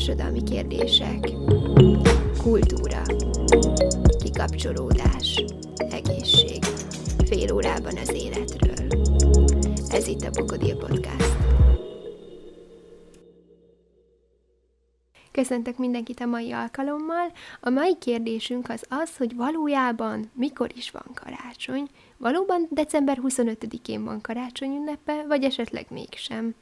Társadalmi kérdések, kultúra, kikapcsolódás, egészség, fél órában az életről. Ez itt a Bokodil Podcast. Köszöntök mindenkit a mai alkalommal. A mai kérdésünk az az, hogy valójában mikor is van karácsony, valóban december 25-én van karácsony ünnepe, vagy esetleg mégsem.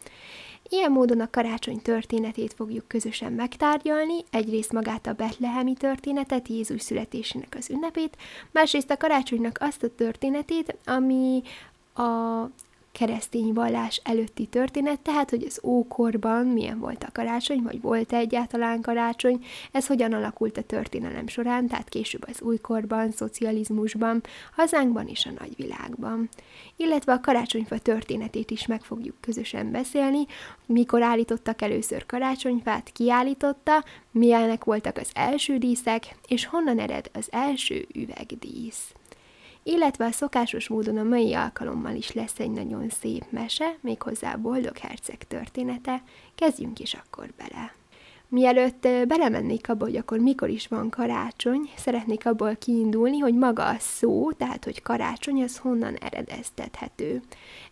Ilyen módon a karácsony történetét fogjuk közösen megtárgyalni, egyrészt magát a betlehemi történetet, Jézus születésének az ünnepét, másrészt a karácsonynak azt a történetét, ami a keresztény vallás előtti történet, tehát hogy az ókorban milyen volt a karácsony, vagy volt -e egyáltalán karácsony, ez hogyan alakult a történelem során, tehát később az újkorban, szocializmusban, hazánkban és a nagyvilágban. Illetve a karácsonyfa történetét is meg fogjuk közösen beszélni, mikor állítottak először karácsonyfát, ki állította, milyenek voltak az első díszek, és honnan ered az első üvegdísz illetve a szokásos módon a mai alkalommal is lesz egy nagyon szép mese, méghozzá a Boldog Herceg története. Kezdjünk is akkor bele. Mielőtt belemennék abba, hogy akkor mikor is van karácsony, szeretnék abból kiindulni, hogy maga a szó, tehát hogy karácsony, az honnan eredeztethető.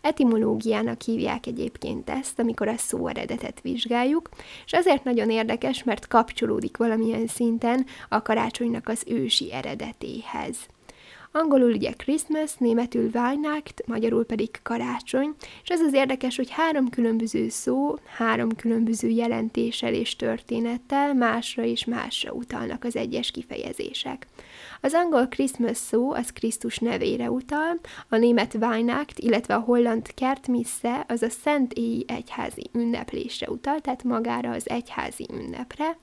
Etimológiának hívják egyébként ezt, amikor a szó eredetet vizsgáljuk, és azért nagyon érdekes, mert kapcsolódik valamilyen szinten a karácsonynak az ősi eredetéhez. Angolul ugye Christmas, németül Weihnacht, magyarul pedig karácsony, és ez az érdekes, hogy három különböző szó, három különböző jelentéssel és történettel másra és másra utalnak az egyes kifejezések. Az angol Christmas szó az Krisztus nevére utal, a német Weihnacht, illetve a holland Kertmisse az a Szent Éji egyházi ünneplésre utal, tehát magára az egyházi ünnepre,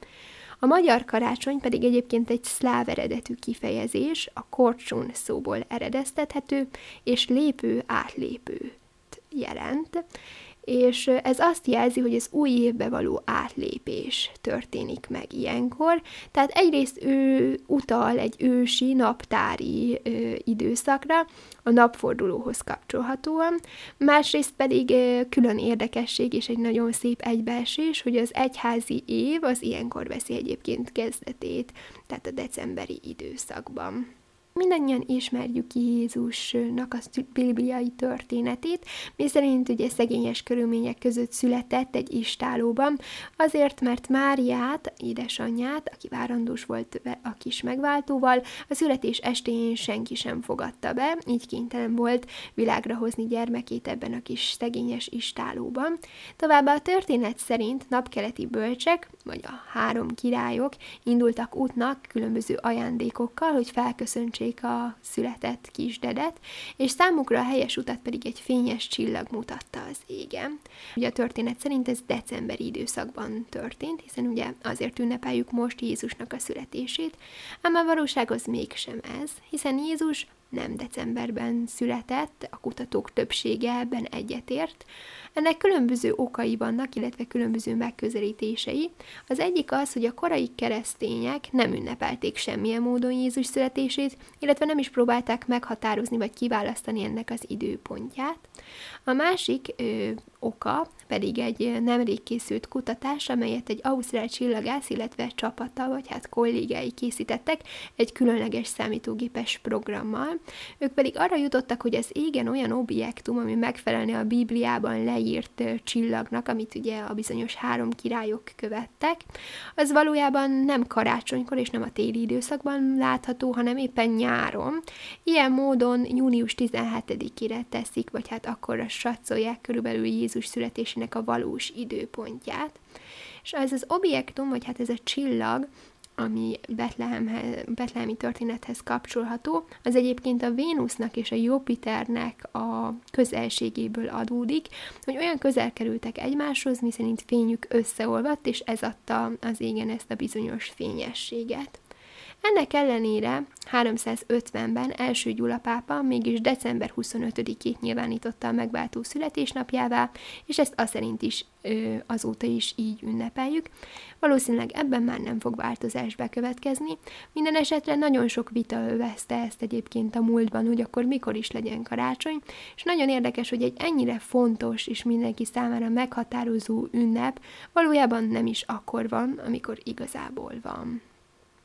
a magyar karácsony pedig egyébként egy szláv eredetű kifejezés, a korcsun szóból eredeztethető, és lépő átlépőt jelent, és ez azt jelzi, hogy az új évbe való átlépés történik meg ilyenkor. Tehát egyrészt ő utal egy ősi, naptári ö, időszakra, a napfordulóhoz kapcsolhatóan, másrészt pedig ö, külön érdekesség és egy nagyon szép egybeesés, hogy az egyházi év az ilyenkor veszi egyébként kezdetét, tehát a decemberi időszakban. Mindannyian ismerjük Jézusnak a bibliai történetét, mi szerint ugye szegényes körülmények között született egy istálóban, azért, mert Máriát, édesanyját, aki várandós volt a kis megváltóval, a születés estéjén senki sem fogadta be, így kénytelen volt világra hozni gyermekét ebben a kis szegényes istálóban. Továbbá a történet szerint napkeleti bölcsek, vagy a három királyok indultak útnak különböző ajándékokkal, hogy felköszöntsék megkeressék a született kisdedet, és számukra a helyes utat pedig egy fényes csillag mutatta az égen. Ugye a történet szerint ez decemberi időszakban történt, hiszen ugye azért ünnepeljük most Jézusnak a születését, ám a valóság az mégsem ez, hiszen Jézus nem decemberben született, a kutatók többsége ebben egyetért. Ennek különböző okai vannak, illetve különböző megközelítései. Az egyik az, hogy a korai keresztények nem ünnepelték semmilyen módon Jézus születését, illetve nem is próbálták meghatározni vagy kiválasztani ennek az időpontját. A másik ö, oka pedig egy nemrég készült kutatás, amelyet egy ausztrál csillagász, illetve csapata, vagy hát kollégái készítettek egy különleges számítógépes programmal. Ők pedig arra jutottak, hogy az égen olyan objektum, ami megfelelne a Bibliában leírt csillagnak, amit ugye a bizonyos három királyok követtek, az valójában nem karácsonykor és nem a téli időszakban látható, hanem éppen nyáron. Ilyen módon június 17-ére teszik, vagy hát akkor a satszolják körülbelül Jézus születésének a valós időpontját. És ez az objektum, vagy hát ez a csillag, ami betlehemi történethez kapcsolható, az egyébként a Vénusznak és a Jupiternek a közelségéből adódik, hogy olyan közel kerültek egymáshoz, miszerint fényük összeolvadt, és ez adta az égen ezt a bizonyos fényességet. Ennek ellenére 350-ben első Gyula pápa mégis december 25-ét nyilvánította a megváltó születésnapjává, és ezt azt szerint is ö, azóta is így ünnepeljük. Valószínűleg ebben már nem fog változás bekövetkezni. Minden esetre nagyon sok vita övezte ezt egyébként a múltban, hogy akkor mikor is legyen karácsony, és nagyon érdekes, hogy egy ennyire fontos és mindenki számára meghatározó ünnep valójában nem is akkor van, amikor igazából van.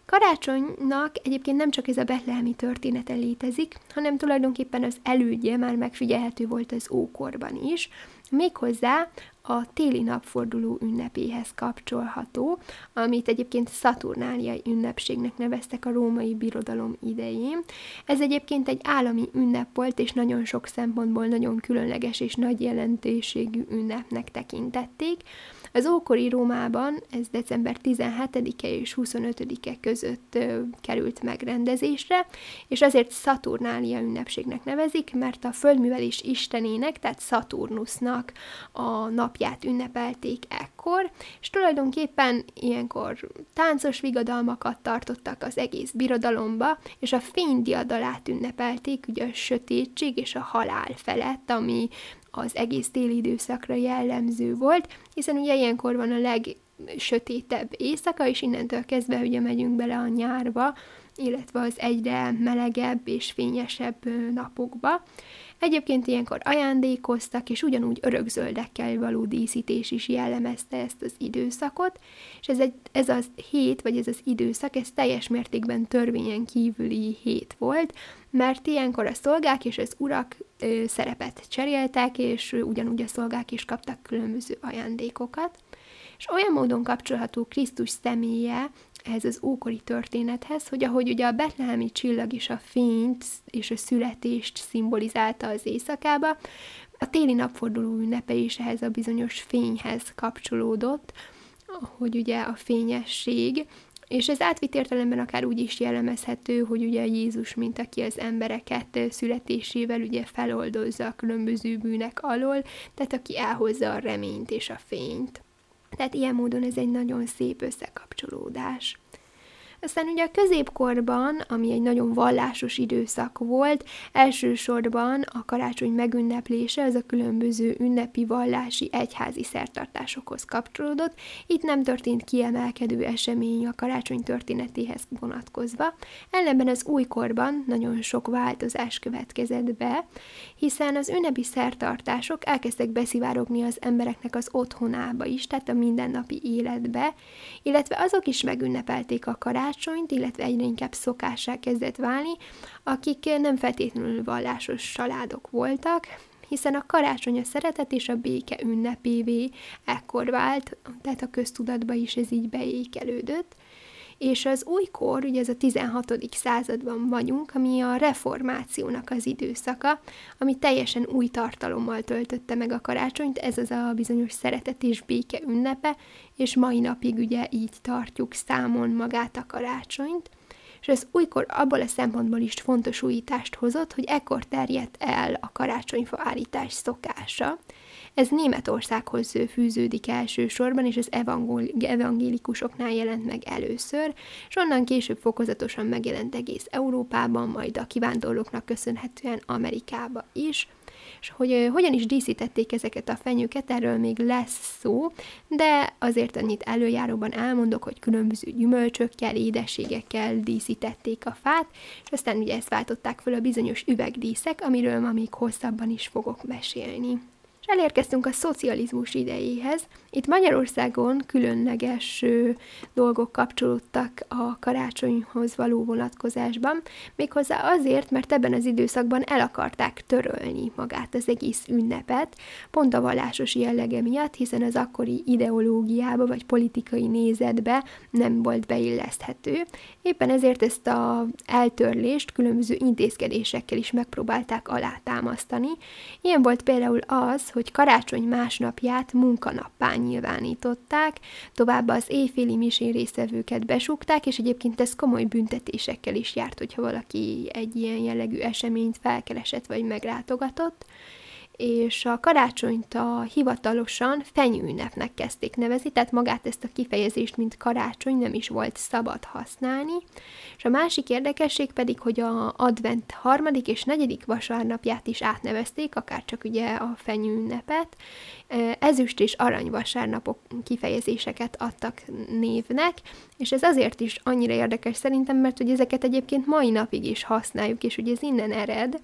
Karácsonynak egyébként nem csak ez a betlehemi története létezik, hanem tulajdonképpen az elődje már megfigyelhető volt az ókorban is, méghozzá a téli napforduló ünnepéhez kapcsolható, amit egyébként Szaturnáliai ünnepségnek neveztek a római birodalom idején. Ez egyébként egy állami ünnep volt, és nagyon sok szempontból nagyon különleges és nagy jelentőségű ünnepnek tekintették. Az ókori Rómában ez december 17-e és 25-e között ö, került megrendezésre, és azért Szaturnália ünnepségnek nevezik, mert a földművelés istenének, tehát Szaturnusnak a napját ünnepelték ekkor, és tulajdonképpen ilyenkor táncos vigadalmakat tartottak az egész birodalomba, és a fénydiadalát ünnepelték, ugye a sötétség és a halál felett, ami az egész téli időszakra jellemző volt, hiszen ugye ilyenkor van a legsötétebb éjszaka, és innentől kezdve ugye megyünk bele a nyárba, illetve az egyre melegebb és fényesebb napokba. Egyébként ilyenkor ajándékoztak, és ugyanúgy örökzöldekkel való díszítés is jellemezte ezt az időszakot, és ez, egy, ez az hét, vagy ez az időszak, ez teljes mértékben törvényen kívüli hét volt, mert ilyenkor a szolgák és az urak ö, szerepet cseréltek, és ugyanúgy a szolgák is kaptak különböző ajándékokat. És olyan módon kapcsolható Krisztus személye ehhez az ókori történethez, hogy ahogy ugye a betlehemi csillag is a fényt és a születést szimbolizálta az éjszakába, a téli napforduló ünnepe is ehhez a bizonyos fényhez kapcsolódott, hogy ugye a fényesség, és ez átvitt értelemben akár úgy is jellemezhető, hogy ugye Jézus, mint aki az embereket születésével ugye feloldozza a különböző bűnek alól, tehát aki elhozza a reményt és a fényt. Tehát ilyen módon ez egy nagyon szép összekapcsolódás. Aztán ugye a középkorban, ami egy nagyon vallásos időszak volt, elsősorban a karácsony megünneplése az a különböző ünnepi vallási egyházi szertartásokhoz kapcsolódott. Itt nem történt kiemelkedő esemény a karácsony történetéhez vonatkozva, ellenben az újkorban nagyon sok változás következett be, hiszen az ünnepi szertartások elkezdtek beszivárogni az embereknek az otthonába is, tehát a mindennapi életbe, illetve azok is megünnepelték a karácsony, karácsonyt, illetve egyre inkább szokássá kezdett válni, akik nem feltétlenül vallásos családok voltak, hiszen a karácsony a szeretet és a béke ünnepévé ekkor vált, tehát a köztudatba is ez így beékelődött, és az újkor, ugye ez a 16. században vagyunk, ami a reformációnak az időszaka, ami teljesen új tartalommal töltötte meg a karácsonyt, ez az a bizonyos szeretet és béke ünnepe, és mai napig ugye így tartjuk számon magát a karácsonyt és ez újkor abból a szempontból is fontos újítást hozott, hogy ekkor terjedt el a karácsonyfa állítás szokása, ez Németországhoz fűződik elsősorban, és az evangélikusoknál jelent meg először, és onnan később fokozatosan megjelent egész Európában, majd a kivándorlóknak köszönhetően Amerikába is. És hogy hogyan is díszítették ezeket a fenyőket, erről még lesz szó, de azért annyit előjáróban elmondok, hogy különböző gyümölcsökkel, édességekkel díszítették a fát, és aztán ugye ezt váltották föl a bizonyos üvegdíszek, amiről ma még hosszabban is fogok mesélni elérkeztünk a szocializmus idejéhez. Itt Magyarországon különleges dolgok kapcsolódtak a karácsonyhoz való vonatkozásban, méghozzá azért, mert ebben az időszakban el akarták törölni magát az egész ünnepet, pont a vallásos jellege miatt, hiszen az akkori ideológiába vagy politikai nézetbe nem volt beilleszthető. Éppen ezért ezt a eltörlést különböző intézkedésekkel is megpróbálták alátámasztani. Ilyen volt például az, hogy karácsony másnapját nyilvánították, továbbá az éjféli misén résztvevőket besúgták, és egyébként ez komoly büntetésekkel is járt, hogyha valaki egy ilyen jellegű eseményt felkeresett vagy meglátogatott és a karácsonyt a hivatalosan fenyőünnepnek kezdték nevezni, tehát magát ezt a kifejezést, mint karácsony nem is volt szabad használni. És a másik érdekesség pedig, hogy a advent harmadik és negyedik vasárnapját is átnevezték, akár csak ugye a fenyőünnepet. Ezüst és arany vasárnapok kifejezéseket adtak névnek, és ez azért is annyira érdekes szerintem, mert hogy ezeket egyébként mai napig is használjuk, és ugye ez innen ered,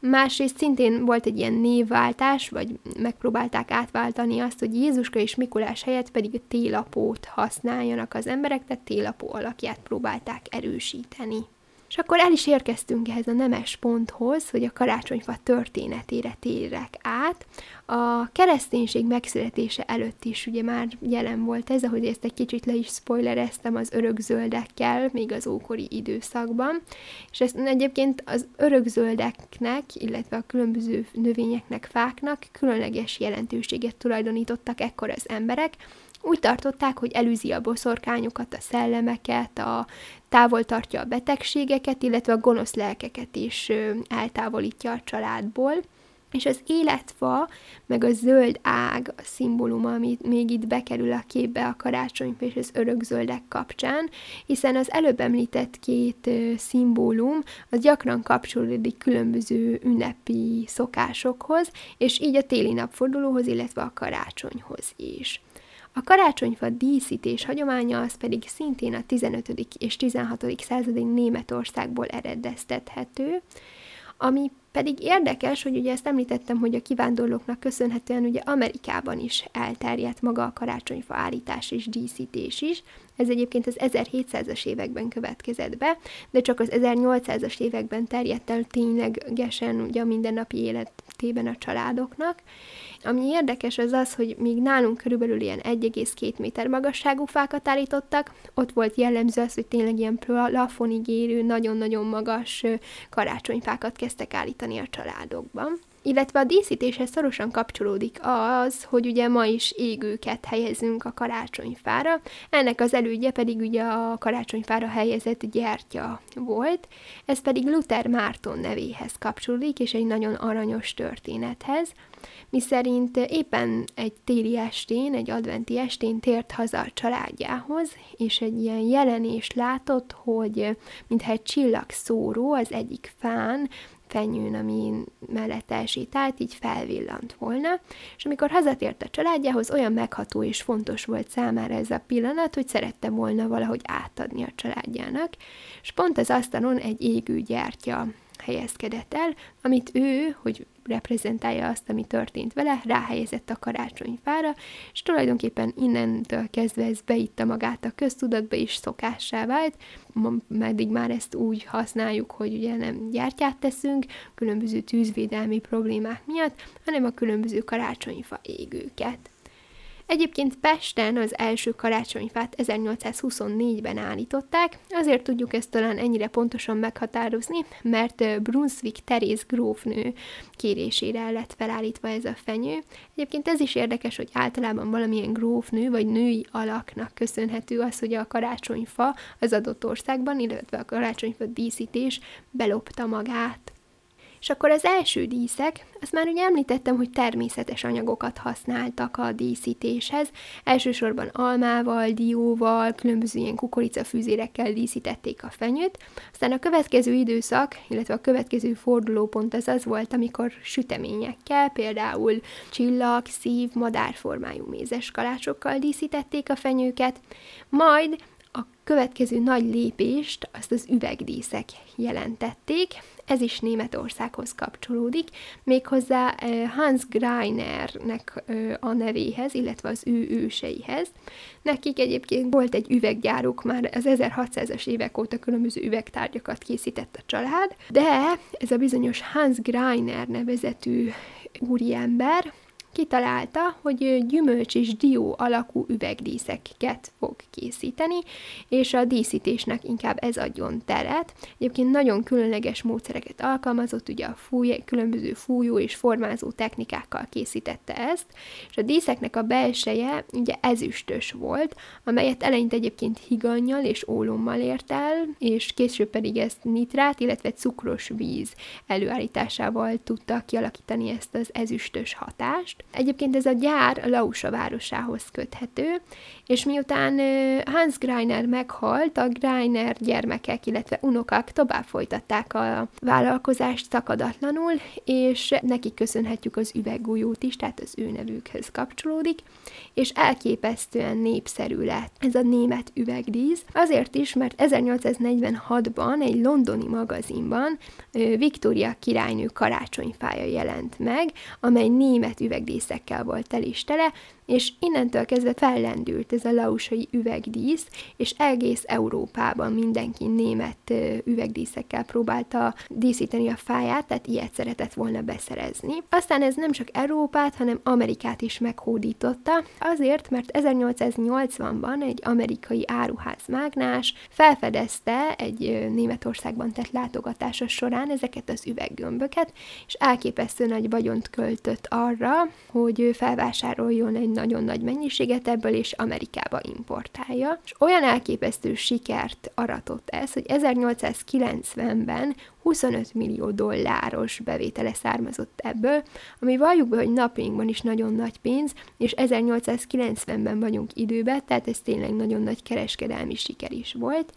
Másrészt szintén volt egy ilyen névváltás, vagy megpróbálták átváltani azt, hogy Jézuska és Mikulás helyett pedig télapót használjanak az emberek, tehát télapó alakját próbálták erősíteni. És akkor el is érkeztünk ehhez a nemes ponthoz, hogy a karácsonyfa történetére térek át. A kereszténység megszületése előtt is ugye már jelen volt ez, ahogy ezt egy kicsit le is spoilereztem az örökzöldekkel, még az ókori időszakban. És ezt egyébként az örökzöldeknek, illetve a különböző növényeknek, fáknak különleges jelentőséget tulajdonítottak ekkor az emberek, úgy tartották, hogy előzi a boszorkányokat, a szellemeket, a távol tartja a betegségeket, illetve a gonosz lelkeket is eltávolítja a családból. És az életfa, meg a zöld ág a szimbólum, ami még itt bekerül a képbe a karácsonyfa és az örökzöldek kapcsán, hiszen az előbb említett két szimbólum az gyakran kapcsolódik különböző ünnepi szokásokhoz, és így a téli napfordulóhoz, illetve a karácsonyhoz is. A karácsonyfa díszítés hagyománya az pedig szintén a 15. és 16. századi Németországból eredeztethető, ami pedig érdekes, hogy ugye ezt említettem, hogy a kivándorlóknak köszönhetően ugye Amerikában is elterjedt maga a karácsonyfa állítás és díszítés is. Ez egyébként az 1700-as években következett be, de csak az 1800-as években terjedt el ténylegesen ugye a mindennapi életében a családoknak. Ami érdekes az az, hogy míg nálunk körülbelül ilyen 1,2 méter magasságú fákat állítottak, ott volt jellemző az, hogy tényleg ilyen plafonig érő, nagyon-nagyon magas karácsonyfákat kezdtek állítani a családokban. Illetve a díszítéshez szorosan kapcsolódik az, hogy ugye ma is égőket helyezünk a karácsonyfára, ennek az elődje pedig ugye a karácsonyfára helyezett gyertya volt, ez pedig Luther Márton nevéhez kapcsolódik, és egy nagyon aranyos történethez. Miszerint éppen egy téli estén, egy adventi estén tért haza a családjához, és egy ilyen jelenést látott, hogy mintha egy csillagszóró az egyik fán, fenyőn, ami mellett elsétált, így felvillant volna, és amikor hazatért a családjához, olyan megható és fontos volt számára ez a pillanat, hogy szerette volna valahogy átadni a családjának, és pont az asztalon egy égő gyertya helyezkedett el, amit ő, hogy reprezentálja azt, ami történt vele, ráhelyezett a karácsonyfára, és tulajdonképpen innentől kezdve ez beitta magát a köztudatba, és szokássá vált, meddig már ezt úgy használjuk, hogy ugye nem gyártyát teszünk, különböző tűzvédelmi problémák miatt, hanem a különböző karácsonyfa égőket. Egyébként Pesten az első karácsonyfát 1824-ben állították, azért tudjuk ezt talán ennyire pontosan meghatározni, mert Brunswick Teréz grófnő kérésére lett felállítva ez a fenyő. Egyébként ez is érdekes, hogy általában valamilyen grófnő vagy női alaknak köszönhető az, hogy a karácsonyfa az adott országban, illetve a karácsonyfa díszítés belopta magát. És akkor az első díszek, azt már ugye említettem, hogy természetes anyagokat használtak a díszítéshez, elsősorban almával, dióval, különböző ilyen kukoricafűzérekkel díszítették a fenyőt, aztán a következő időszak, illetve a következő fordulópont az az volt, amikor süteményekkel, például csillag, szív, madárformájú mézes kalácsokkal díszítették a fenyőket, majd a következő nagy lépést azt az üvegdíszek jelentették, ez is Németországhoz kapcsolódik, méghozzá Hans Greinernek a nevéhez, illetve az ő őseihez. Nekik egyébként volt egy üveggyáruk, már az 1600-as évek óta különböző üvegtárgyakat készített a család, de ez a bizonyos Hans Greiner nevezetű úriember kitalálta, hogy gyümölcs és dió alakú üvegdíszeket fog készíteni, és a díszítésnek inkább ez adjon teret. Egyébként nagyon különleges módszereket alkalmazott, ugye a fúj, különböző fújó és formázó technikákkal készítette ezt, és a díszeknek a belseje ugye ezüstös volt, amelyet eleinte egyébként higannyal és ólommal ért el, és később pedig ezt nitrát, illetve cukros víz előállításával tudta kialakítani ezt az ezüstös hatást. Egyébként ez a gyár Lausa városához köthető, és miután Hans Greiner meghalt, a Greiner gyermekek, illetve unokák tovább folytatták a vállalkozást szakadatlanul, és neki köszönhetjük az üveggújót is, tehát az ő nevükhöz kapcsolódik, és elképesztően népszerű lett ez a német üvegdísz, azért is, mert 1846-ban egy londoni magazinban Viktória királynő karácsonyfája jelent meg, amely német üvegdíszekkel volt el is tele, és innentől kezdve fellendült ez a lausai üvegdísz, és egész Európában mindenki német üvegdíszekkel próbálta díszíteni a fáját, tehát ilyet szeretett volna beszerezni. Aztán ez nem csak Európát, hanem Amerikát is meghódította, azért, mert 1880-ban egy amerikai áruház mágnás felfedezte egy Németországban tett látogatása során ezeket az üveggömböket, és elképesztő nagy vagyont költött arra, hogy felvásároljon egy nagyon nagy mennyiséget ebből, és Amerikába importálja. És olyan elképesztő sikert aratott ez, hogy 1890-ben 25 millió dolláros bevétele származott ebből, ami valljuk be, hogy napjainkban is nagyon nagy pénz, és 1890-ben vagyunk időben, tehát ez tényleg nagyon nagy kereskedelmi siker is volt.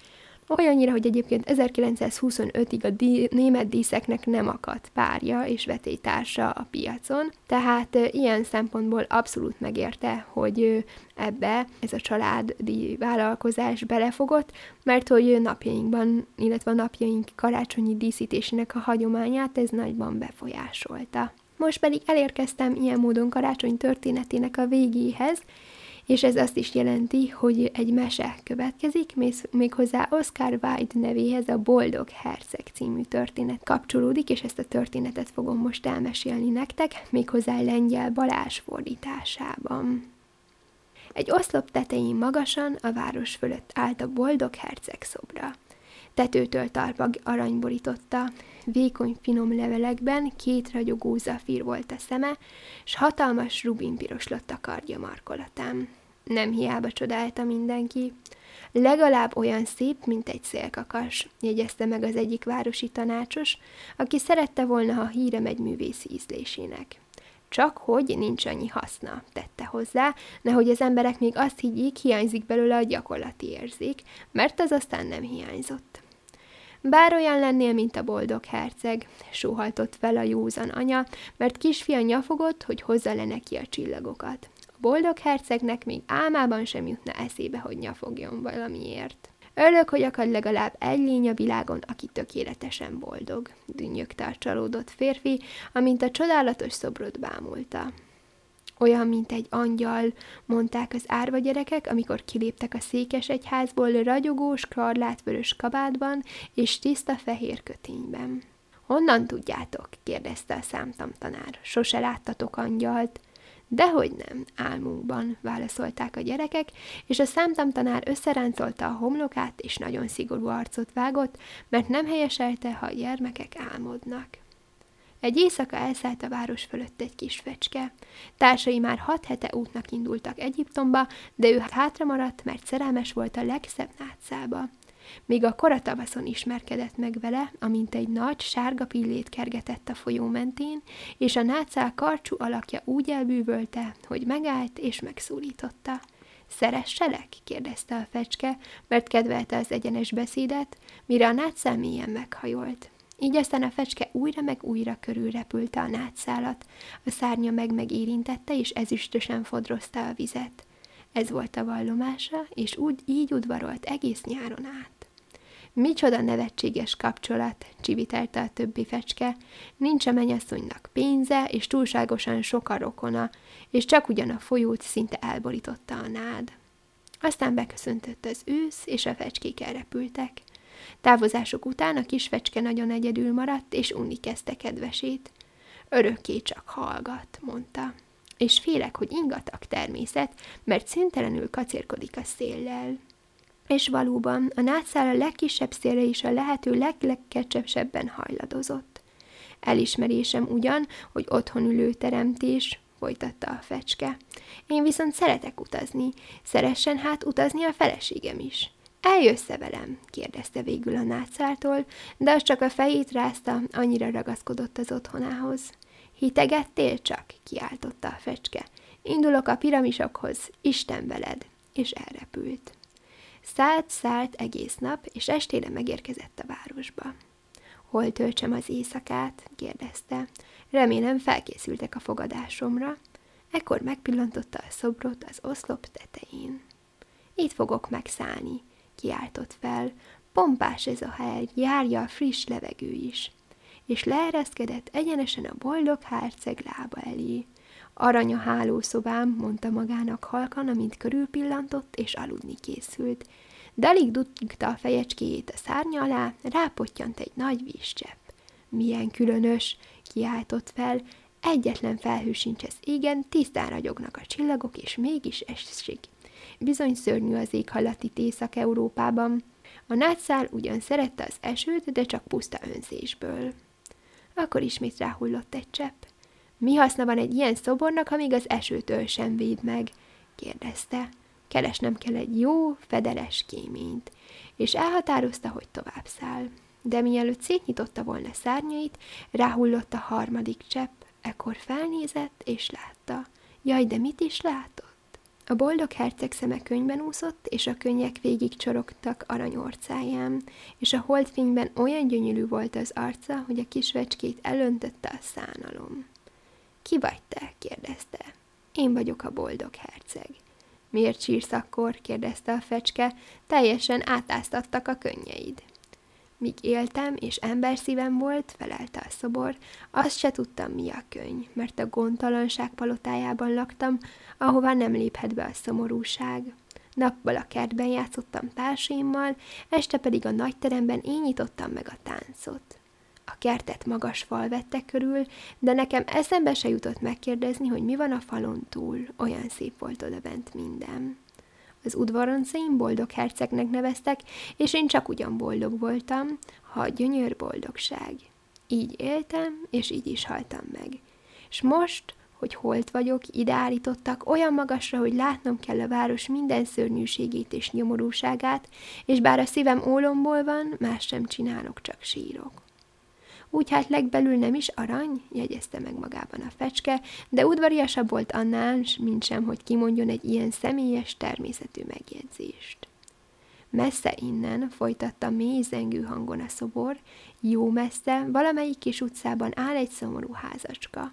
Olyannyira, hogy egyébként 1925-ig a dí- német díszeknek nem akadt párja és vetétársa a piacon, tehát ilyen szempontból abszolút megérte, hogy ebbe ez a családi vállalkozás belefogott, mert hogy napjainkban, illetve a napjaink karácsonyi díszítésének a hagyományát ez nagyban befolyásolta. Most pedig elérkeztem ilyen módon karácsony történetének a végéhez, és ez azt is jelenti, hogy egy mese következik, méghozzá Oscar Wilde nevéhez a Boldog Herceg című történet kapcsolódik, és ezt a történetet fogom most elmesélni nektek, méghozzá Lengyel Balázs fordításában. Egy oszlop tetején magasan a város fölött állt a boldog herceg szobra. Tetőtől talpa aranyborította, vékony finom levelekben két ragyogó zafír volt a szeme, s hatalmas rubinpiros lott a kardja markolatán. Nem hiába csodálta mindenki. Legalább olyan szép, mint egy szélkakas, jegyezte meg az egyik városi tanácsos, aki szerette volna, ha híre megy művészi ízlésének. Csak hogy nincs annyi haszna, tette hozzá, nehogy az emberek még azt higgyék, hiányzik belőle a gyakorlati érzék, mert az aztán nem hiányzott. Bár olyan lennél, mint a boldog herceg, sóhajtott fel a józan anya, mert kisfia nyafogott, hogy hozza le neki a csillagokat boldog hercegnek még álmában sem jutna eszébe, hogy nyafogjon valamiért. Örülök, hogy akad legalább egy lény a világon, aki tökéletesen boldog, dünnyögte a csalódott férfi, amint a csodálatos szobrot bámulta. Olyan, mint egy angyal, mondták az árva gyerekek, amikor kiléptek a székes egyházból ragyogós, karlátvörös kabátban és tiszta fehér kötényben. Honnan tudjátok? kérdezte a számtamtanár. Sose láttatok angyalt. Dehogy nem, álmunkban, válaszolták a gyerekek, és a számtamtanár összeráncolta a homlokát, és nagyon szigorú arcot vágott, mert nem helyeselte, ha a gyermekek álmodnak. Egy éjszaka elszállt a város fölött egy kis fecske. Társai már hat hete útnak indultak Egyiptomba, de ő hátra maradt, mert szerelmes volt a legszebb nátszába. Még a kora tavaszon ismerkedett meg vele, amint egy nagy, sárga pillét kergetett a folyó mentén, és a nátszál karcsú alakja úgy elbűvölte, hogy megállt és megszólította. Szeresselek? kérdezte a fecske, mert kedvelte az egyenes beszédet, mire a nátszál mélyen meghajolt. Így aztán a fecske újra meg újra körülrepülte a nátszálat, a szárnya meg megérintette, és ezüstösen fodrozta a vizet. Ez volt a vallomása, és úgy így udvarolt egész nyáron át. Micsoda nevetséges kapcsolat, csivitelte a többi fecske, nincs a mennyasszonynak pénze, és túlságosan sok a rokona, és csak ugyan a folyót szinte elborította a nád. Aztán beköszöntött az ősz, és a fecskék elrepültek. Távozások után a kis fecske nagyon egyedül maradt, és unni kezdte kedvesét. Örökké csak hallgat, mondta. és félek, hogy ingatag természet, mert szüntelenül kacérkodik a széllel. És valóban, a nátszál a legkisebb szélre is a lehető leglegkecsebben hajladozott. Elismerésem ugyan, hogy otthon ülő teremtés, folytatta a fecske. Én viszont szeretek utazni, szeressen hát utazni a feleségem is. Eljössze velem? kérdezte végül a nátszáltól, de az csak a fejét rázta, annyira ragaszkodott az otthonához. Hitegettél csak? kiáltotta a fecske. Indulok a piramisokhoz, Isten veled, és elrepült. Szállt, szállt egész nap, és estére megérkezett a városba. Hol töltsem az éjszakát? kérdezte. Remélem felkészültek a fogadásomra. Ekkor megpillantotta a szobrot az oszlop tetején. Itt fogok megszállni, kiáltott fel. Pompás ez a hely, járja a friss levegő is. És leereszkedett egyenesen a boldog herceg lába elé. Aranya hálószobám, mondta magának halkan, amint körülpillantott és aludni készült. De alig dugta a fejecskéjét a szárnya alá, rápottyant egy nagy vízcsepp. Milyen különös, kiáltott fel, egyetlen felhő sincs az égen, tisztán ragyognak a csillagok, és mégis esik. Bizony szörnyű az éghajlati Észak-Európában. A nátszál ugyan szerette az esőt, de csak puszta önzésből. Akkor ismét ráhullott egy csepp. Mi haszna van egy ilyen szobornak, amíg az esőtől sem véd meg? kérdezte. Keresnem kell egy jó, fedeles kéményt, és elhatározta, hogy tovább száll. De mielőtt szétnyitotta volna szárnyait, ráhullott a harmadik csepp, ekkor felnézett, és látta. Jaj, de mit is látott? A boldog herceg szeme könyvben úszott, és a könnyek végig csorogtak aranyorcáján, és a holdfényben olyan gyönyörű volt az arca, hogy a kisvecskét elöntötte a szánalom. Ki vagy te? kérdezte. Én vagyok a boldog herceg. Miért sírsz akkor? kérdezte a fecske, teljesen átáztattak a könnyeid. Míg éltem, és ember szívem volt, felelte a szobor, azt se tudtam, mi a könyv, mert a gondtalanság palotájában laktam, ahová nem léphet be a szomorúság. Nappal a kertben játszottam társaimmal, este pedig a nagyteremben én nyitottam meg a táncot. Kertet magas fal vette körül, de nekem eszembe se jutott megkérdezni, hogy mi van a falon túl, olyan szép volt odabent minden. Az udvaroncaim boldog hercegnek neveztek, és én csak ugyan boldog voltam, ha gyönyör boldogság. Így éltem, és így is haltam meg. És most, hogy holt vagyok, ide állítottak olyan magasra, hogy látnom kell a város minden szörnyűségét és nyomorúságát, és bár a szívem ólomból van, más sem csinálok, csak sírok. Úgy hát legbelül nem is arany, jegyezte meg magában a fecske, de udvariasabb volt annál, mint sem, hogy kimondjon egy ilyen személyes természetű megjegyzést. Messze innen, folytatta mély zengő hangon a szobor, jó messze, valamelyik kis utcában áll egy szomorú házacska.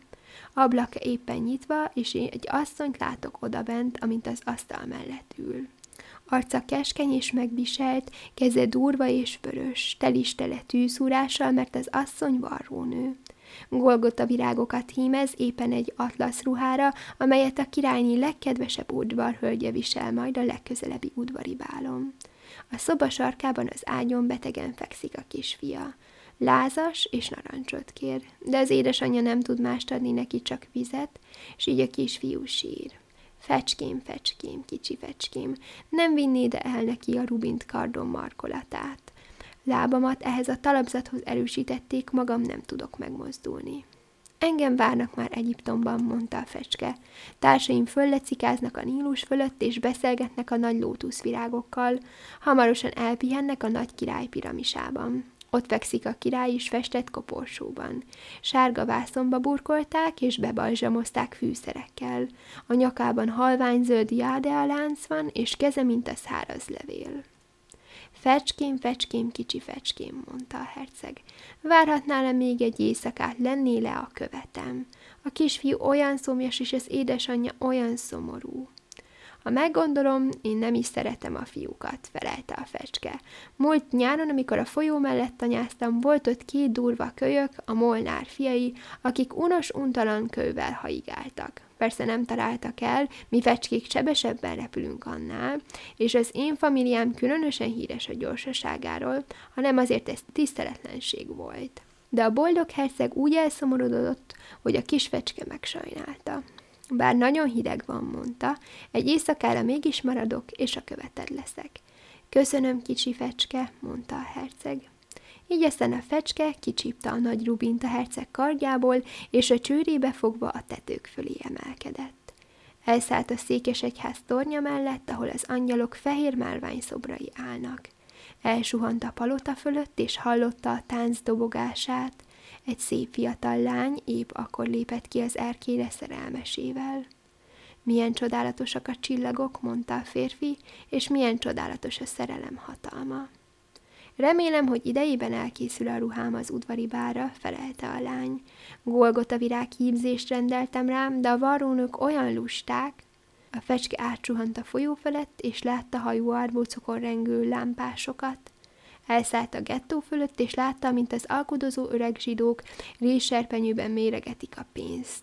Ablaka éppen nyitva, és én egy asszonyt látok odabent, amint az asztal mellett ül. Arca keskeny és megviselt, keze durva és vörös, telistele tűzúrással, mert az asszony varrónő. Golgota virágokat hímez éppen egy atlasz ruhára, amelyet a királyni legkedvesebb udvarhölgye visel majd a legközelebbi udvari bálon. A szoba sarkában az ágyon betegen fekszik a kisfia. Lázas és narancsot kér, de az édesanyja nem tud mást adni neki, csak vizet, és így a kisfiú sír. Fecském, fecském, kicsi fecském, nem vinnéd el neki a rubint kardon markolatát. Lábamat ehhez a talapzathoz erősítették, magam nem tudok megmozdulni. Engem várnak már Egyiptomban, mondta a fecske. Társaim föllecikáznak a Nílus fölött, és beszélgetnek a nagy lótuszvirágokkal. Hamarosan elpihennek a nagy király piramisában. Ott fekszik a király is festett koporsóban. Sárga vászonba burkolták és bebalzsamozták fűszerekkel. A nyakában halványzöld jádealánc van, és keze, mint a száraz levél. Fecském, fecském, kicsi fecském, mondta a herceg. Várhatnál-e még egy éjszakát, lenné le a követem. A kisfiú olyan szomjas, és az édesanyja olyan szomorú. Ha meggondolom, én nem is szeretem a fiúkat, felelte a fecske. Múlt nyáron, amikor a folyó mellett tanyáztam, volt ott két durva kölyök, a molnár fiai, akik unos untalan kővel haigáltak. Persze nem találtak el, mi fecskék sebesebben repülünk annál, és az én familiám különösen híres a gyorsaságáról, hanem azért ez tiszteletlenség volt. De a boldog herceg úgy elszomorodott, hogy a kis fecske megsajnálta. Bár nagyon hideg van, mondta, egy éjszakára mégis maradok, és a követed leszek. Köszönöm, kicsi fecske, mondta a herceg. Így aztán a fecske kicsípta a nagy rubint a herceg kardjából, és a csőrébe fogva a tetők fölé emelkedett. Elszállt a székes egyház tornya mellett, ahol az angyalok fehér márvány szobrai állnak. Elsuhant a palota fölött, és hallotta a tánc dobogását. Egy szép fiatal lány épp akkor lépett ki az erkére szerelmesével. Milyen csodálatosak a csillagok, mondta a férfi, és milyen csodálatos a szerelem hatalma. Remélem, hogy idejében elkészül a ruhám az udvari bára, felelte a lány. Golgota virág hímzést rendeltem rám, de a varrónök olyan lusták. A fecske átsuhant a folyó felett, és látta hajóárbócokon rengő lámpásokat. Elszállt a gettó fölött, és látta, mint az alkudozó öreg zsidók réserpenyőben méregetik a pénzt.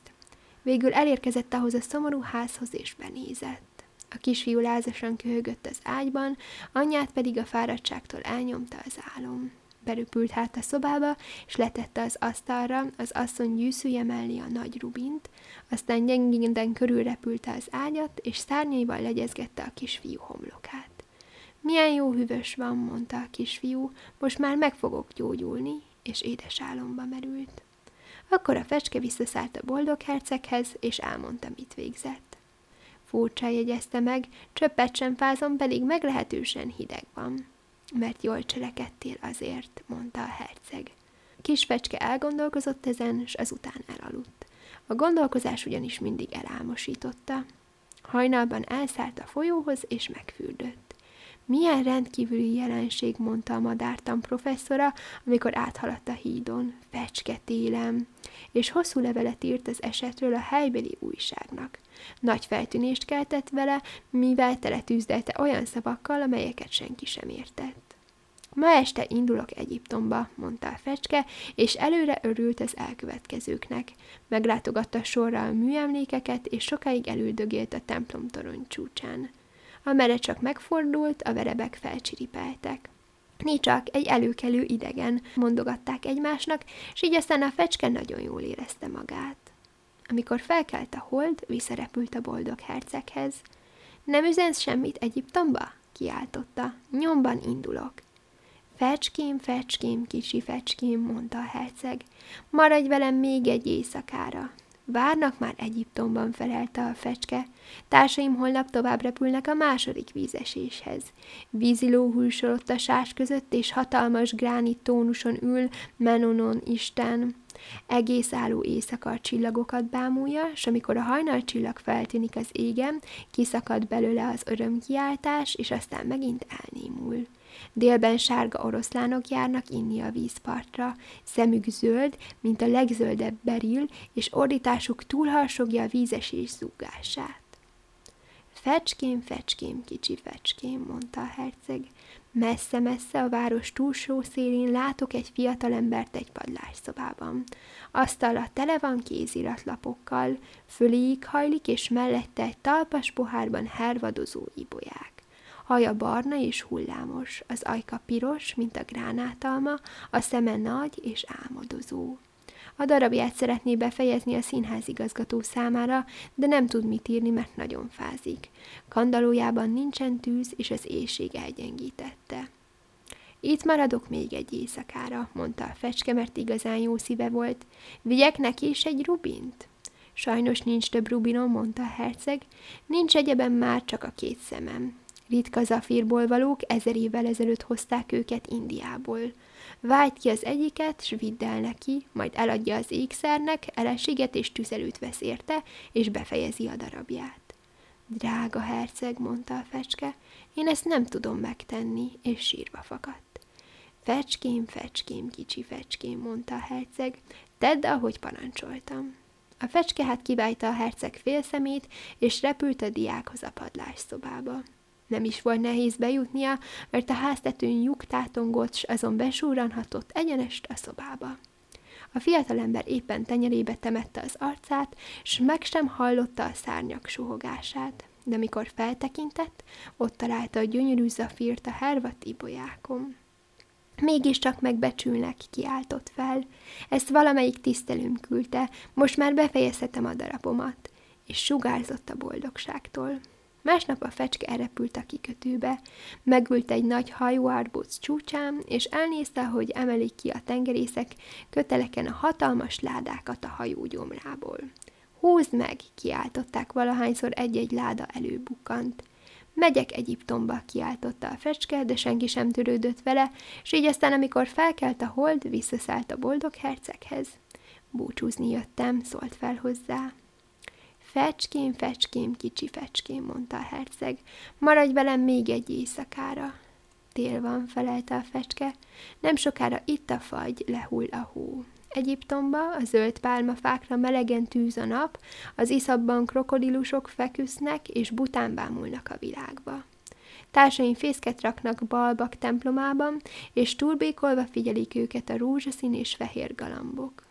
Végül elérkezett ahhoz a szomorú házhoz, és benézett. A kisfiú lázasan köhögött az ágyban, anyját pedig a fáradtságtól elnyomta az álom. Berüpült hát a szobába, és letette az asztalra az asszony gyűszűje mellé a nagy rubint, aztán gyengénden körülrepülte az ágyat, és szárnyaival legyezgette a kisfiú homlokát. Milyen jó hűvös van, mondta a kisfiú, most már meg fogok gyógyulni, és édes álomba merült. Akkor a fecske visszaszállt a boldog herceghez, és elmondta, mit végzett. Furcsa jegyezte meg, csöppet sem fázom, pedig meglehetősen hideg van. Mert jól cselekedtél azért, mondta a herceg. Kis fecske elgondolkozott ezen, és azután elaludt. A gondolkozás ugyanis mindig elálmosította. Hajnalban elszállt a folyóhoz, és megfürdött. Milyen rendkívüli jelenség, mondta a madártan professzora, amikor áthaladt a hídon. Fecske télem. És hosszú levelet írt az esetről a helybeli újságnak. Nagy feltűnést keltett vele, mivel teletűzdelte olyan szavakkal, amelyeket senki sem értett. Ma este indulok Egyiptomba, mondta a fecske, és előre örült az elkövetkezőknek. Meglátogatta sorra a műemlékeket, és sokáig elüldögélt a templom torony csúcsán. Amerre csak megfordult, a verebek felcsiripeltek. Mi csak egy előkelő idegen, mondogatták egymásnak, és így aztán a fecske nagyon jól érezte magát. Amikor felkelt a hold, visszarepült a boldog herceghez. Nem üzensz semmit Egyiptomba? kiáltotta. Nyomban indulok. Fecském, fecském, kicsi fecském, mondta a herceg. Maradj velem még egy éjszakára. Várnak már Egyiptomban, felelte a fecske. Társaim holnap tovább repülnek a második vízeséshez. Víziló húsolott a sás között, és hatalmas gránit tónuson ül Menonon Isten. Egész álló éjszaka a csillagokat bámulja, és amikor a hajnal csillag feltűnik az égen, kiszakad belőle az örömkiáltás, és aztán megint elnémul. Délben sárga oroszlánok járnak inni a vízpartra, szemük zöld, mint a legzöldebb beril, és ordításuk túlharsogja a vízesés zúgását. Fecském, fecském, kicsi fecském, mondta a herceg. Messze-messze a város túlsó szélén látok egy fiatalembert egy padlásszobában. Asztala tele van kéziratlapokkal, föléig hajlik, és mellette egy talpas pohárban hervadozó ibolyák. Haja barna és hullámos, az ajka piros, mint a gránátalma, a szeme nagy és álmodozó. A darabját szeretné befejezni a színház igazgató számára, de nem tud mit írni, mert nagyon fázik. Kandalójában nincsen tűz, és az éjség elgyengítette. Itt maradok még egy éjszakára, mondta a fecske, mert igazán jó szíve volt. Vigyek neki is egy rubint? Sajnos nincs több rubinom, mondta a herceg. Nincs egyeben már csak a két szemem. Ritka zafírból valók, ezer évvel ezelőtt hozták őket Indiából. Vágyd ki az egyiket, s vidd el neki, majd eladja az ékszernek, eleséget és tüzelőt vesz érte, és befejezi a darabját. Drága herceg, mondta a fecske, én ezt nem tudom megtenni, és sírva fakadt. Fecském, fecském, kicsi fecském, mondta a herceg, tedd, ahogy parancsoltam. A fecske hát kivájta a herceg félszemét, és repült a diákhoz a padlásszobába. Nem is volt nehéz bejutnia, mert a háztetőn lyuk tátongott, s azon besúranhatott egyenest a szobába. A fiatalember éppen tenyerébe temette az arcát, s meg sem hallotta a szárnyak suhogását, de mikor feltekintett, ott találta a gyönyörű zafírt a hervat ibolyákon. Mégiscsak megbecsülnek, kiáltott fel. Ezt valamelyik tisztelőm küldte, most már befejezhetem a darabomat. és sugárzott a boldogságtól. Másnap a fecske elrepült a kikötőbe, megült egy nagy hajóárbóc csúcsán, és elnézte, hogy emelik ki a tengerészek köteleken a hatalmas ládákat a hajó gyomrából. Húzd meg, kiáltották valahányszor egy-egy láda előbukkant. Megyek Egyiptomba, kiáltotta a fecske, de senki sem törődött vele, és így aztán, amikor felkelt a hold, visszaszállt a boldog herceghez. Búcsúzni jöttem, szólt fel hozzá. Fecském, fecském, kicsi fecském, mondta a herceg, maradj velem még egy éjszakára. Tél van, felelte a fecske, nem sokára itt a fagy, lehull a hó. Egyiptomba a zöld pálmafákra melegen tűz a nap, az iszabban krokodilusok feküsznek, és bután bámulnak a világba. Társaim fészket raknak balbak templomában, és turbékolva figyelik őket a rózsaszín és fehér galambok.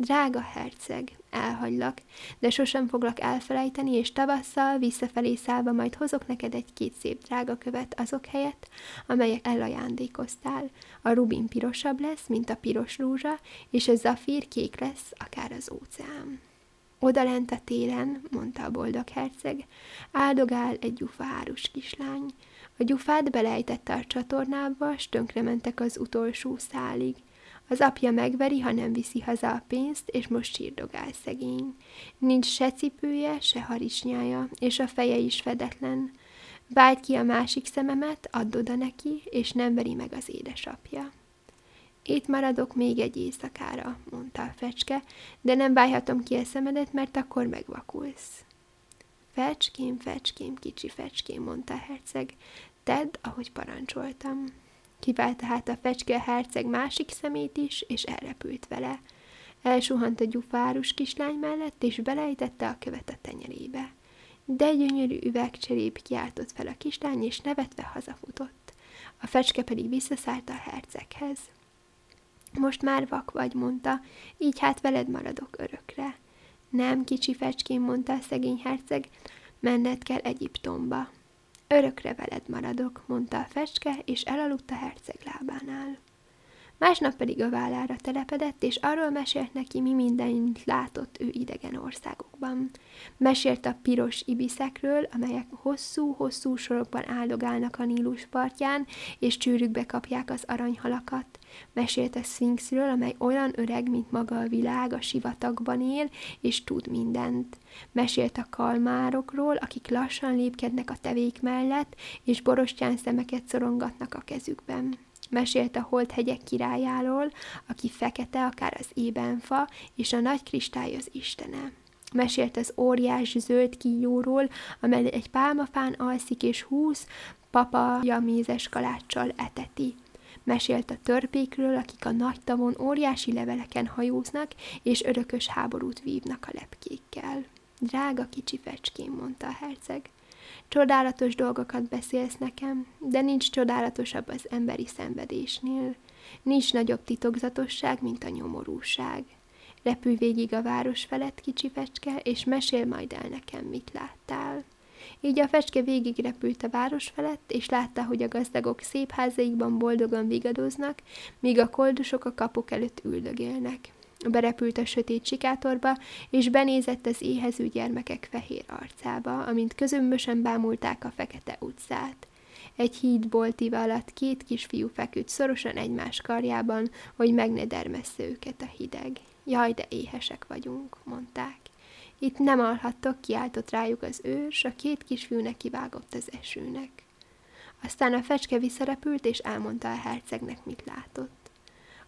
Drága herceg, elhagylak, de sosem foglak elfelejteni, és tavasszal visszafelé szállva majd hozok neked egy-két szép drága követ azok helyett, amelyek elajándékoztál. A rubin pirosabb lesz, mint a piros rózsa, és a zafír kék lesz, akár az óceán. Oda lent a téren, mondta a boldog herceg, áldogál egy gyufárus kislány. A gyufát belejtette a csatornába, s tönkrementek az utolsó szálig. Az apja megveri, ha nem viszi haza a pénzt, és most sírdogál szegény. Nincs se cipője, se harisnyája, és a feje is fedetlen. Vágy ki a másik szememet, add oda neki, és nem veri meg az édesapja. Itt maradok még egy éjszakára, mondta a fecske, de nem vájhatom ki a szemedet, mert akkor megvakulsz. Fecském, fecském, kicsi fecském, mondta a herceg, tedd, ahogy parancsoltam. Kivált tehát a fecske a herceg másik szemét is, és elrepült vele. Elsuhant a gyufárus kislány mellett, és belejtette a követ a tenyerébe. De gyönyörű üvegcserép kiáltott fel a kislány, és nevetve hazafutott. A fecske pedig visszaszállt a herceghez. Most már vak vagy, mondta, így hát veled maradok örökre. Nem, kicsi fecském, mondta a szegény herceg, menned kell Egyiptomba. Örökre veled maradok, mondta a fecske, és elaludt a herceg lábánál. Másnap pedig a vállára telepedett, és arról mesélt neki, mi mindent látott ő idegen országokban. Mesélt a piros ibiszekről, amelyek hosszú-hosszú sorokban áldogálnak a Nílus partján, és csőrükbe kapják az aranyhalakat. Mesélt a Sphinxről, amely olyan öreg, mint maga a világ, a sivatagban él, és tud mindent. Mesélt a kalmárokról, akik lassan lépkednek a tevék mellett, és borostyán szemeket szorongatnak a kezükben. Mesélt a holdhegyek királyáról, aki fekete, akár az ébenfa, és a nagy kristály az istene. Mesélt az óriás zöld kígyóról, amely egy pálmafán alszik, és húsz papaja mézes kaláccsal eteti. Mesélt a törpékről, akik a nagy tavon óriási leveleken hajóznak, és örökös háborút vívnak a lepkékkel. Drága kicsi fecském, mondta a herceg. Csodálatos dolgokat beszélsz nekem, de nincs csodálatosabb az emberi szenvedésnél. Nincs nagyobb titokzatosság, mint a nyomorúság. Repülj végig a város felett, kicsi fecske, és mesél majd el nekem, mit láttál. Így a fecske végig repült a város felett, és látta, hogy a gazdagok szép házaikban boldogan vigadoznak, míg a koldusok a kapuk előtt üldögélnek. Berepült a sötét sikátorba, és benézett az éhező gyermekek fehér arcába, amint közömbösen bámulták a fekete utcát. Egy híd boltíva alatt két kisfiú feküdt szorosan egymás karjában, hogy meg ne dermessze őket a hideg. Jaj, de éhesek vagyunk, mondták. Itt nem alhattok, kiáltott rájuk az ős, a két kisfiú nekivágott az esőnek. Aztán a fecske visszarepült, és elmondta a hercegnek, mit látott.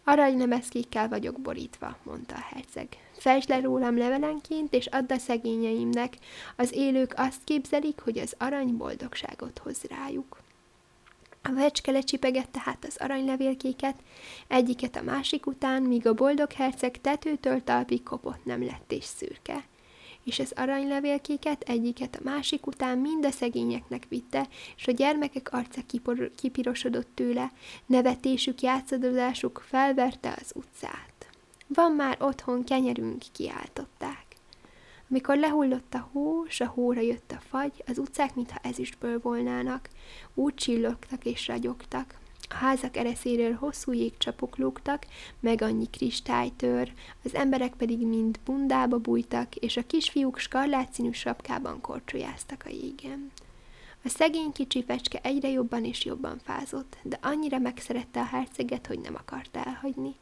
Aranylemezkékkel vagyok borítva, mondta a herceg. Fejtsd le rólam levelenként, és add a szegényeimnek. Az élők azt képzelik, hogy az arany boldogságot hoz rájuk. A vecske lecsipegette hát az aranylevélkéket, egyiket a másik után, míg a boldog herceg tetőtől talpig kopott nem lett és szürke és az aranylevélkéket egyiket a másik után mind a szegényeknek vitte, és a gyermekek arca kipor- kipirosodott tőle, nevetésük, játszadozásuk felverte az utcát. Van már otthon kenyerünk, kiáltották. Amikor lehullott a hó, s a hóra jött a fagy, az utcák, mintha ezüstből volnának, úgy csillogtak és ragyogtak. A házak ereszéről hosszú jégcsapok lógtak, meg annyi kristálytör, az emberek pedig mind bundába bújtak, és a kisfiúk skarlátszínű sapkában korcsolyáztak a jégen. A szegény kicsi fecske egyre jobban és jobban fázott, de annyira megszerette a herceget, hogy nem akart elhagyni.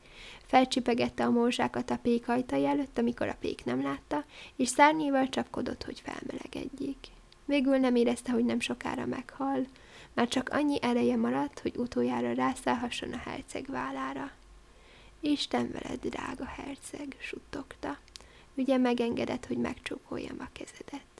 Felcsipegette a morzsákat a pék ajtaj előtt, amikor a pék nem látta, és szárnyéval csapkodott, hogy felmelegedjék. Végül nem érezte, hogy nem sokára meghal. Már csak annyi ereje maradt, hogy utoljára rászállhasson a herceg vállára. Isten veled, drága herceg, suttogta. Ugye megengedett, hogy megcsókoljam a kezedet.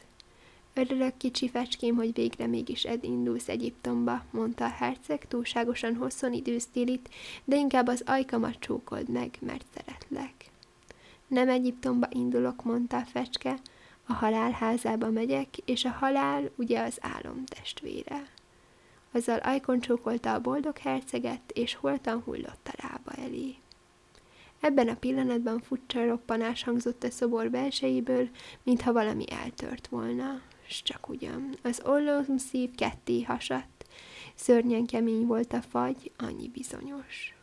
Örülök, kicsi fecském, hogy végre mégis ed indulsz Egyiptomba, mondta a herceg, túlságosan hosszon időztél de inkább az ajkamat csókold meg, mert szeretlek. Nem Egyiptomba indulok, mondta a fecske, a halál házába megyek, és a halál ugye az álom testvére. Azzal ajkon csókolta a boldog herceget, és holtan hullott a lába elé. Ebben a pillanatban furcsa roppanás hangzott a szobor belsejéből, mintha valami eltört volna s csak ugyan. Az ollóm szív ketté hasadt. Szörnyen kemény volt a fagy, annyi bizonyos.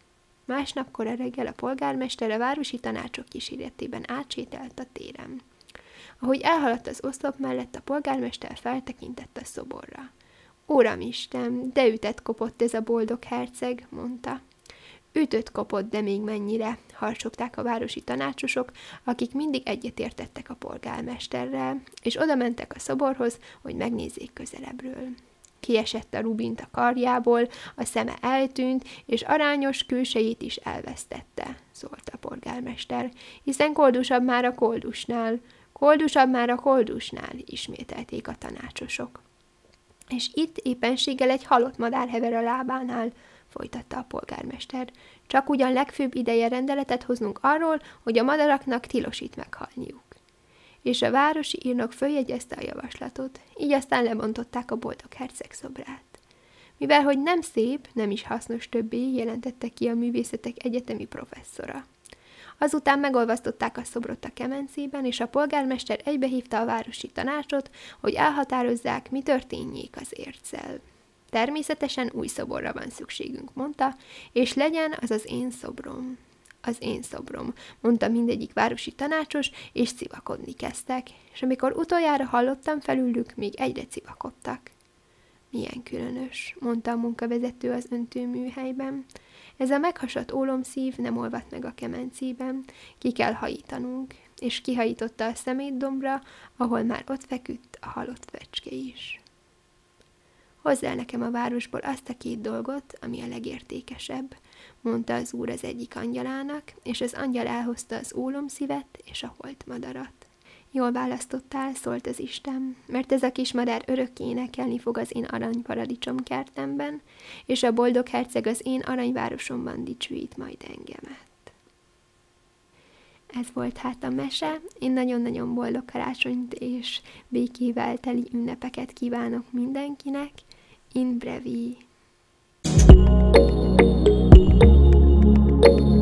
Másnap kora reggel a polgármester a városi tanácsok kíséretében átsételt a téren. Ahogy elhaladt az oszlop mellett, a polgármester feltekintett a szoborra. Isten, de ütett kopott ez a boldog herceg, mondta. Ütött kopott, de még mennyire, harsogták a városi tanácsosok, akik mindig egyetértettek a polgármesterrel, és oda mentek a szoborhoz, hogy megnézzék közelebbről. Kiesett a rubint a karjából, a szeme eltűnt, és arányos külsejét is elvesztette, szólt a polgármester, hiszen koldusabb már a koldusnál, koldusabb már a koldusnál, ismételték a tanácsosok. És itt éppenséggel egy halott madár hever a lábánál, folytatta a polgármester. Csak ugyan legfőbb ideje rendeletet hoznunk arról, hogy a madaraknak tilosít meghalniuk. És a városi írnok följegyezte a javaslatot, így aztán lebontották a boldog herceg szobrát. Mivel hogy nem szép, nem is hasznos többé, jelentette ki a művészetek egyetemi professzora. Azután megolvasztották a szobrot a kemencében, és a polgármester egybehívta a városi tanácsot, hogy elhatározzák, mi történjék az ércel. Természetesen új szoborra van szükségünk, mondta, és legyen az az én szobrom. Az én szobrom, mondta mindegyik városi tanácsos, és civakodni kezdtek, és amikor utoljára hallottam felülük, még egyre civakodtak. Milyen különös, mondta a munkavezető az öntőműhelyben. Ez a meghasadt ólomszív nem olvat meg a kemencében, ki kell hajítanunk, és kihajította a szemétdombra, ahol már ott feküdt a halott fecske is. Hozzá nekem a városból azt a két dolgot, ami a legértékesebb, mondta az úr az egyik angyalának, és az angyal elhozta az ólomszívet és a holt madarat. Jól választottál, szólt az Isten, mert ez a kis madár örökké énekelni fog az én arany paradicsom kertemben, és a boldog herceg az én aranyvárosomban dicsőít majd engemet. Ez volt hát a mese. Én nagyon-nagyon boldog karácsonyt és békével teli ünnepeket kívánok mindenkinek. In brevi! thank you